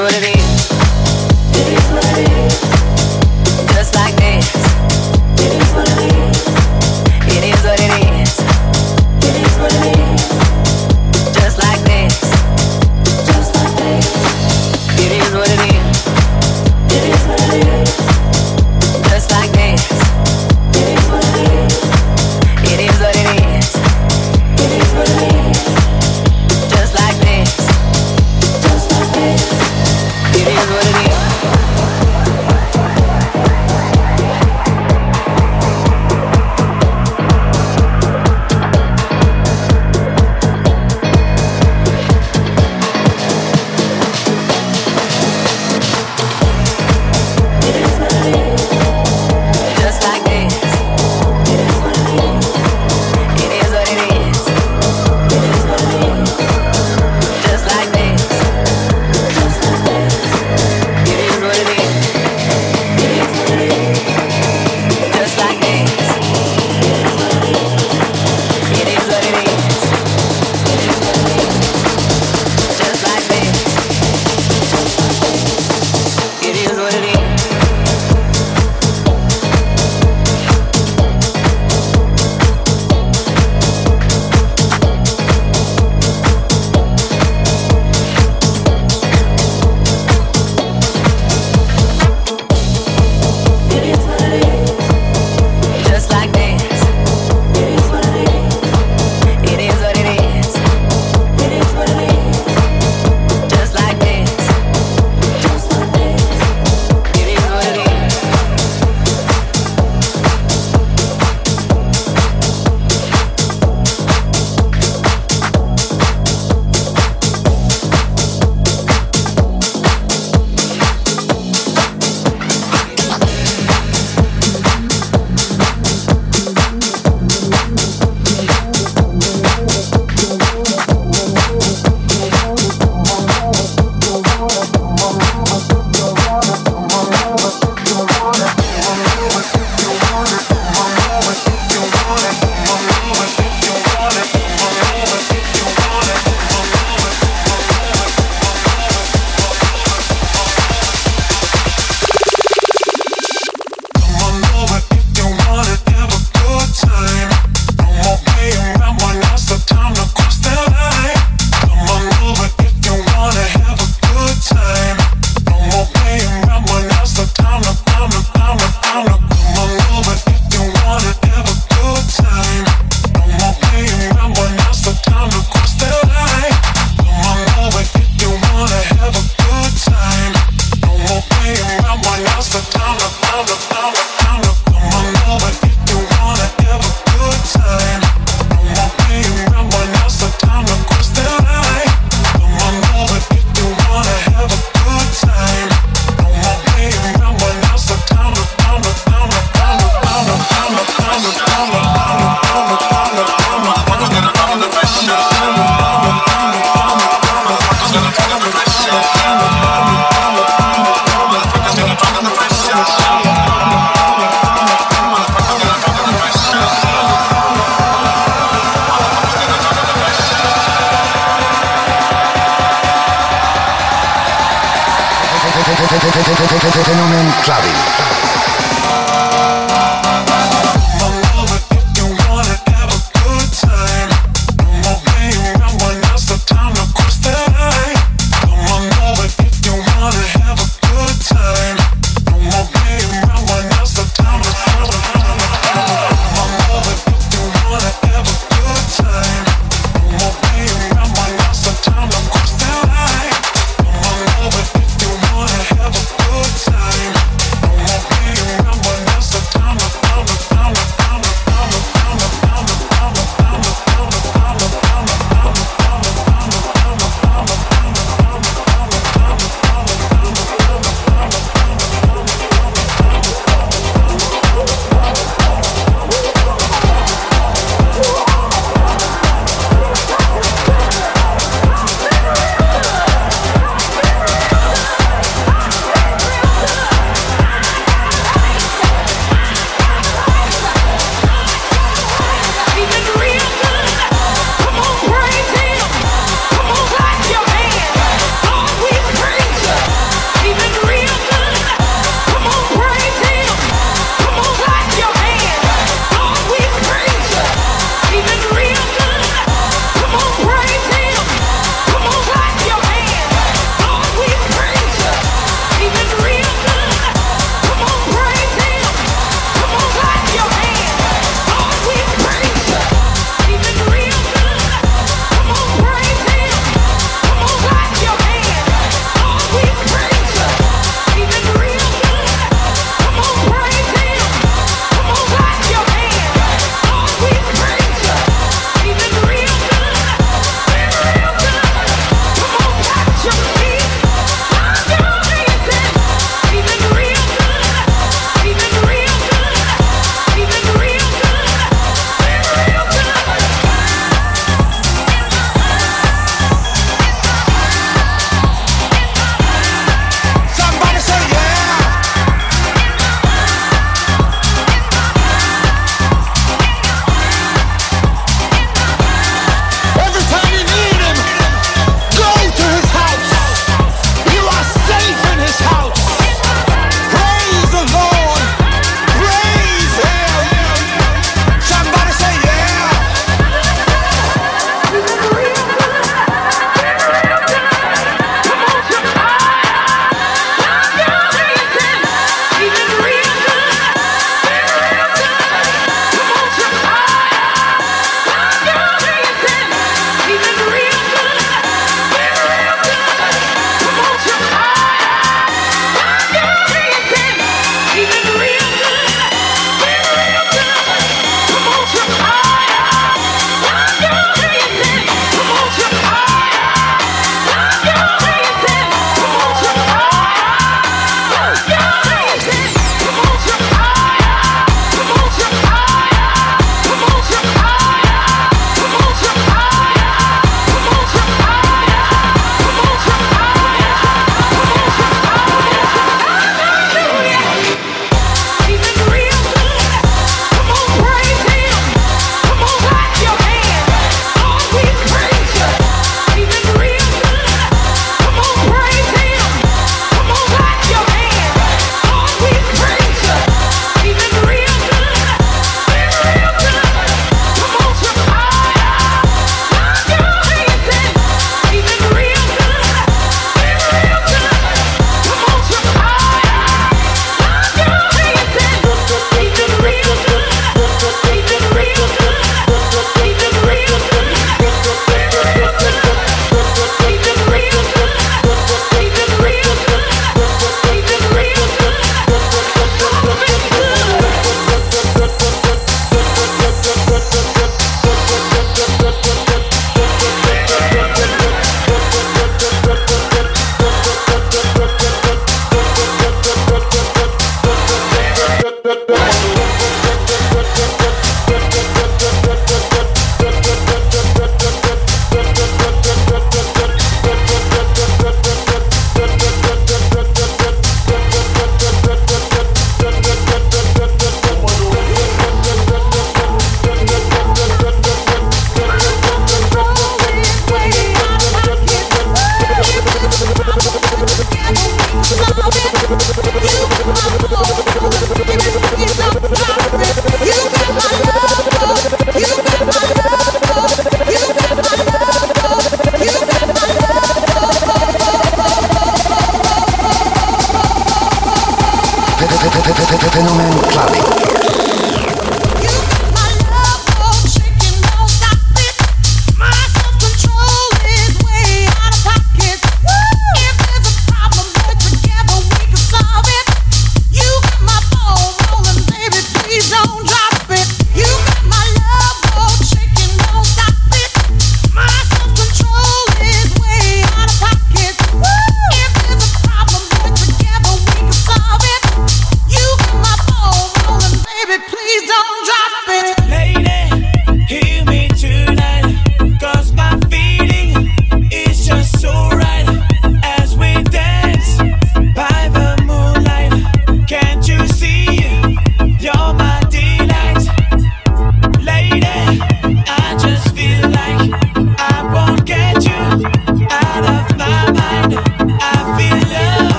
know what it is. Fenomen Clubbing.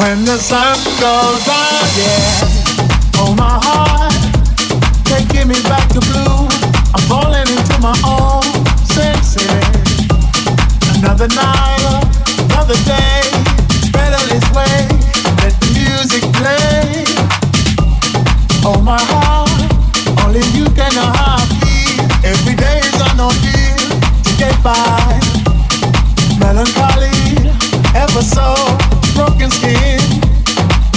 When the sun goes down, yeah. Oh, my heart, take me back to blue. I'm falling into my own senses. Another night, another day. Better this way. Let the music play. Oh, my heart, only you can know how I feel. Every day is an ordeal to get by. Melancholy, ever so broken skin,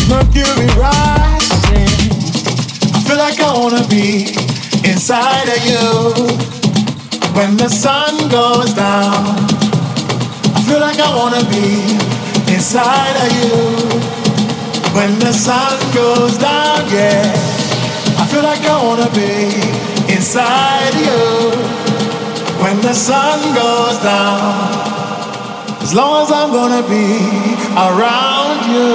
mercury rising. I feel like I wanna be inside of you when the sun goes down. I feel like I wanna be inside of you when the sun goes down. Yeah, I feel like I wanna be inside of you when the sun goes down. As long as I'm gonna be around you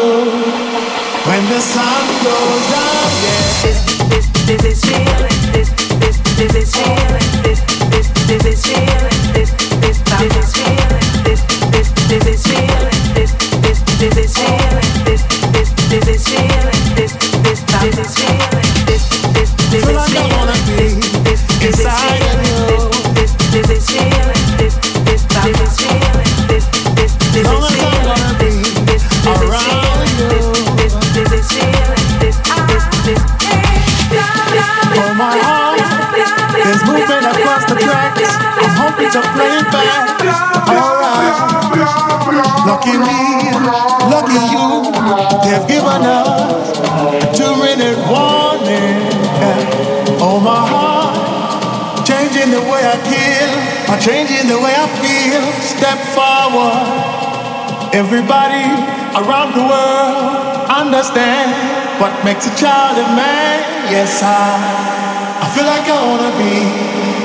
when the sun goes down. Yeah. This, this, this is feeling. This, this, this is feeling. This, this, this is feeling. This, this, this is feeling. This, this, this is feeling. This, this, this is feeling. This, this, this is feeling. This, this, this is feeling. It's a plane back. Alright. Lucky me, lucky you. They've given us a two minute warning. Oh, my heart. Changing the way I kill. I'm changing the way I feel. Step forward. Everybody around the world understand what makes a child a man. Yes, I, I feel like I wanna be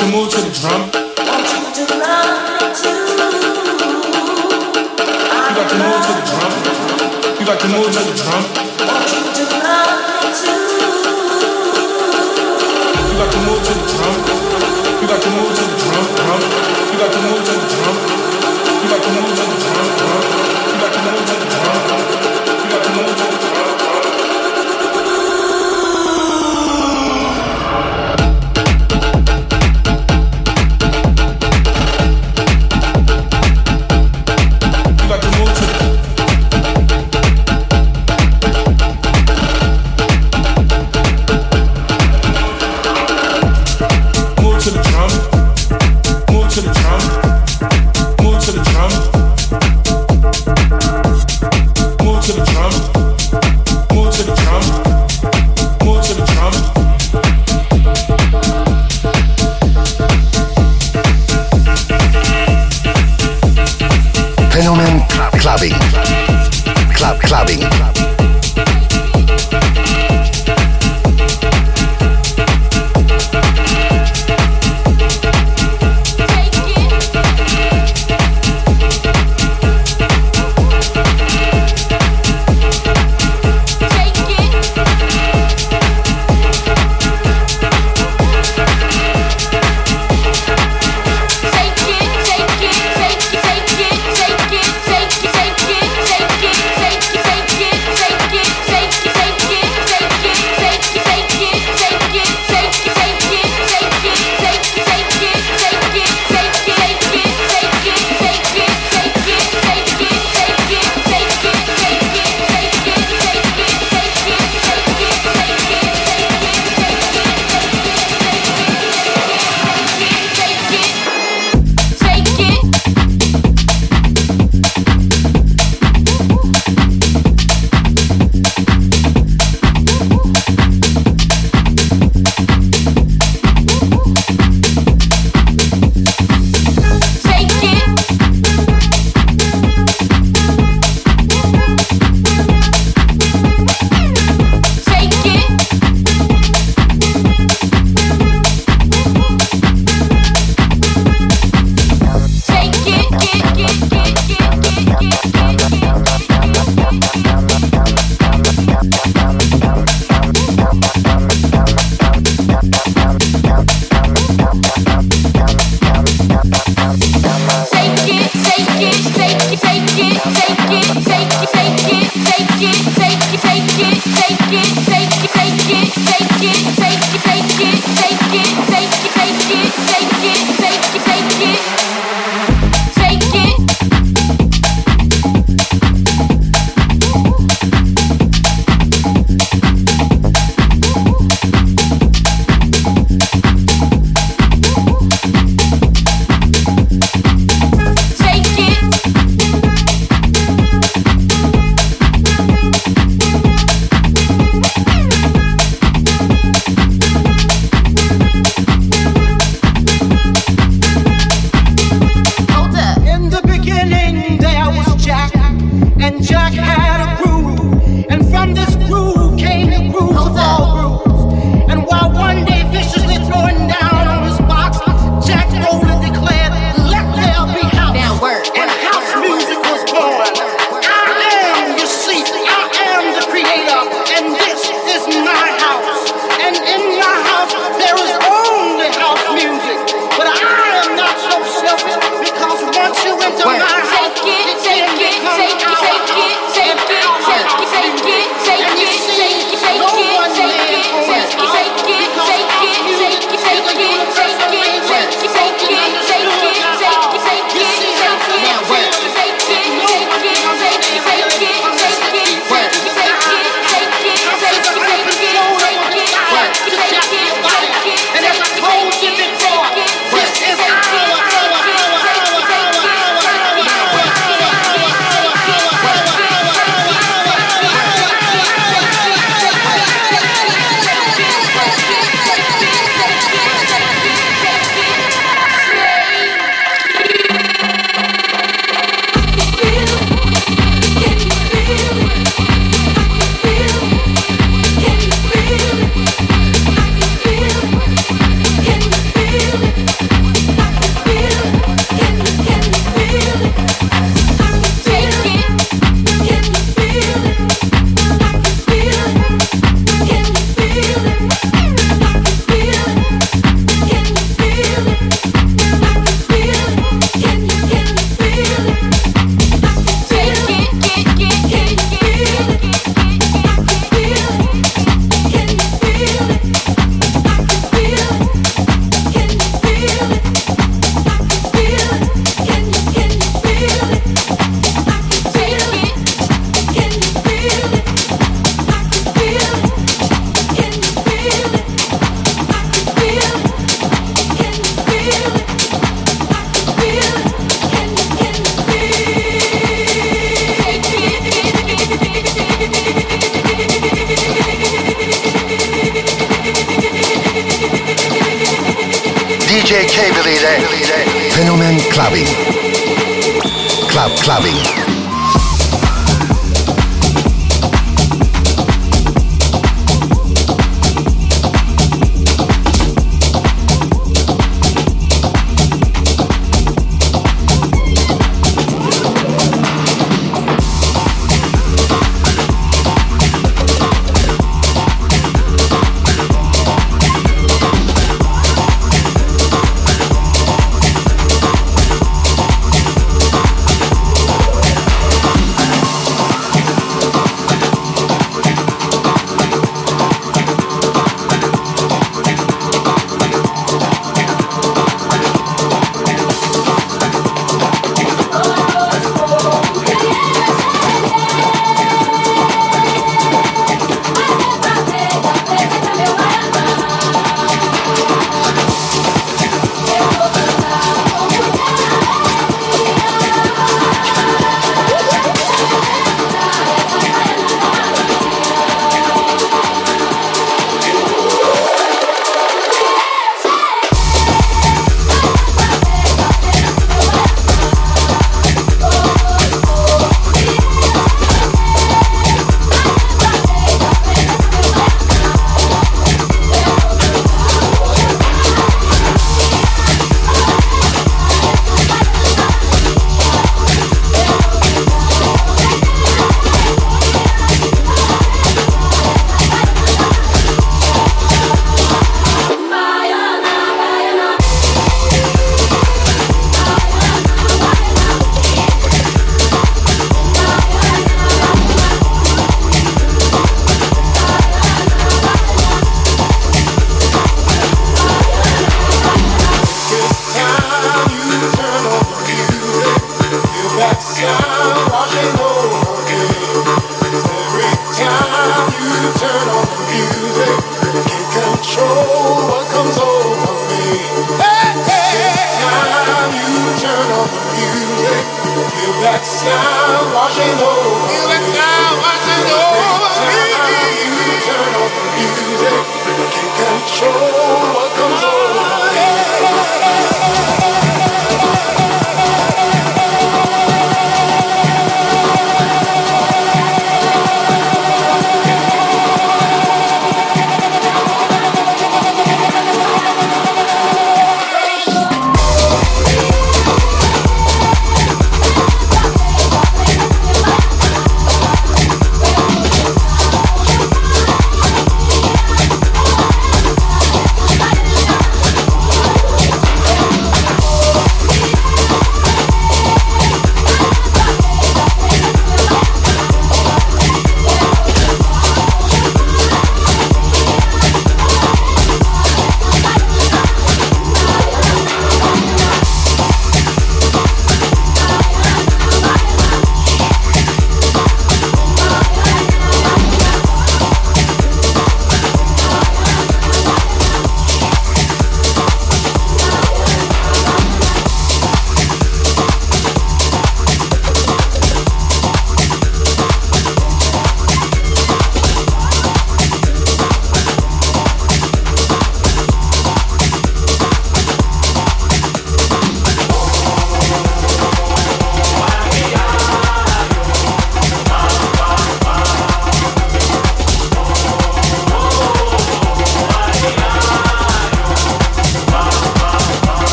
to move to the drum. You like to move to the drum. You like to move to the drum. You like to move to the drum. You like to move to the drum. You like to move to the drum. You like to move to the drum.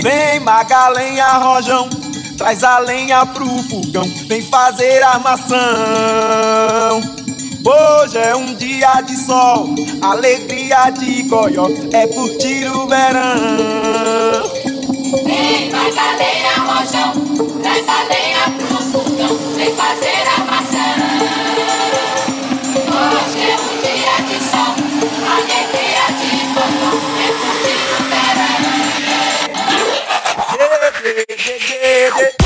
Vem Magalenha Rojão, traz a lenha pro fogão, vem fazer armação. Hoje é um dia de sol, alegria de goió, é curtir o verão. Vem Magalenha Rojão, traz a lenha pro fogão, vem fazer armação. Verão. Vem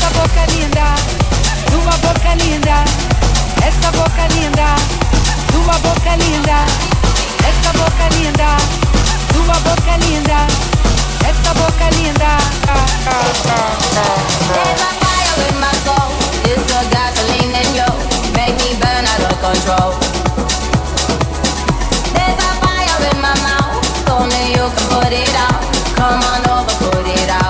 Essa boca linda, boca linda. Essa boca linda, boca linda. Essa boca linda, boca linda. Essa boca linda. There's a fire in my soul. It's the gasoline in you. Make me burn out of control. There's a fire in my mouth. Only you can put it out. Come on over, put it out.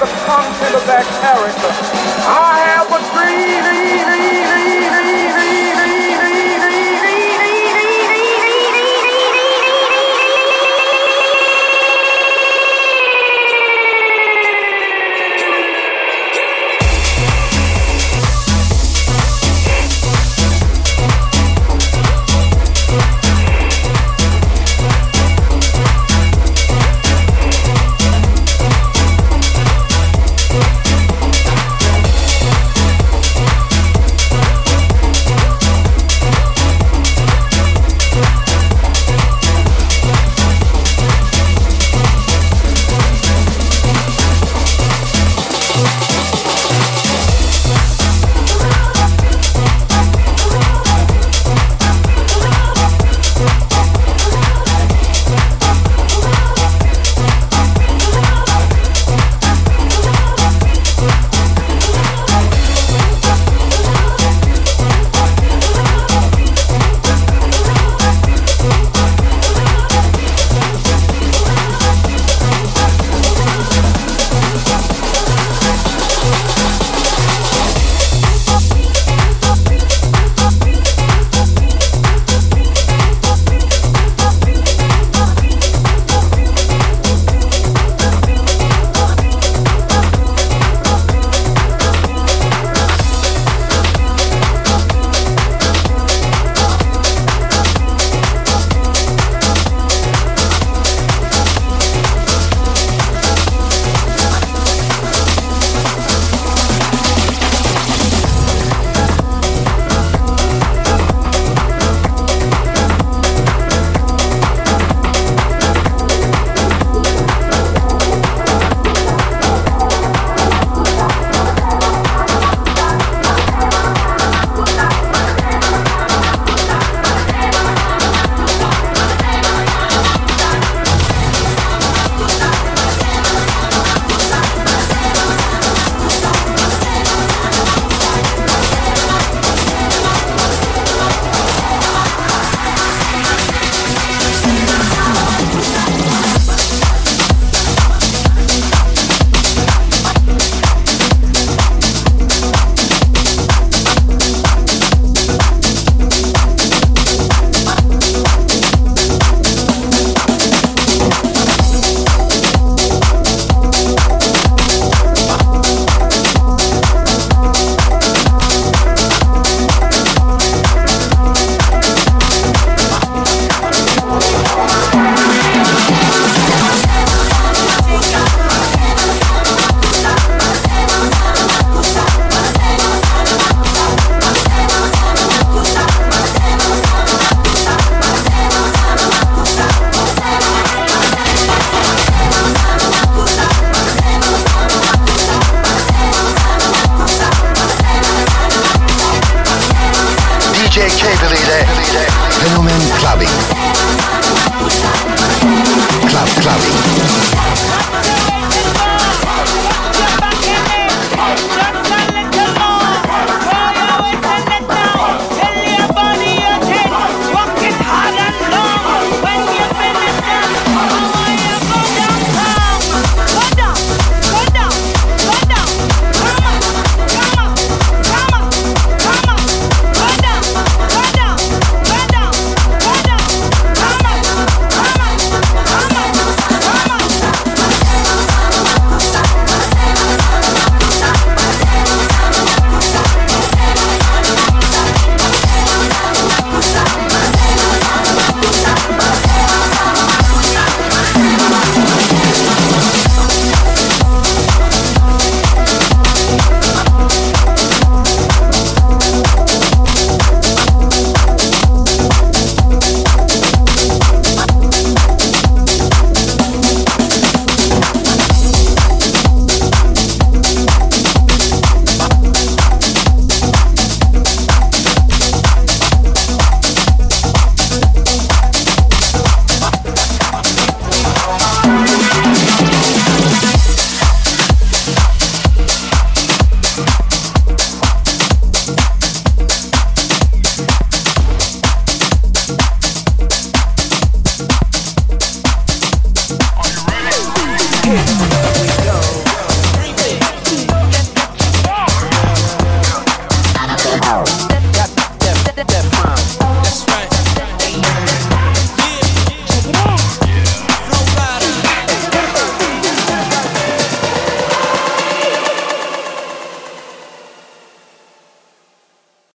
by the content of that character. I have a dream.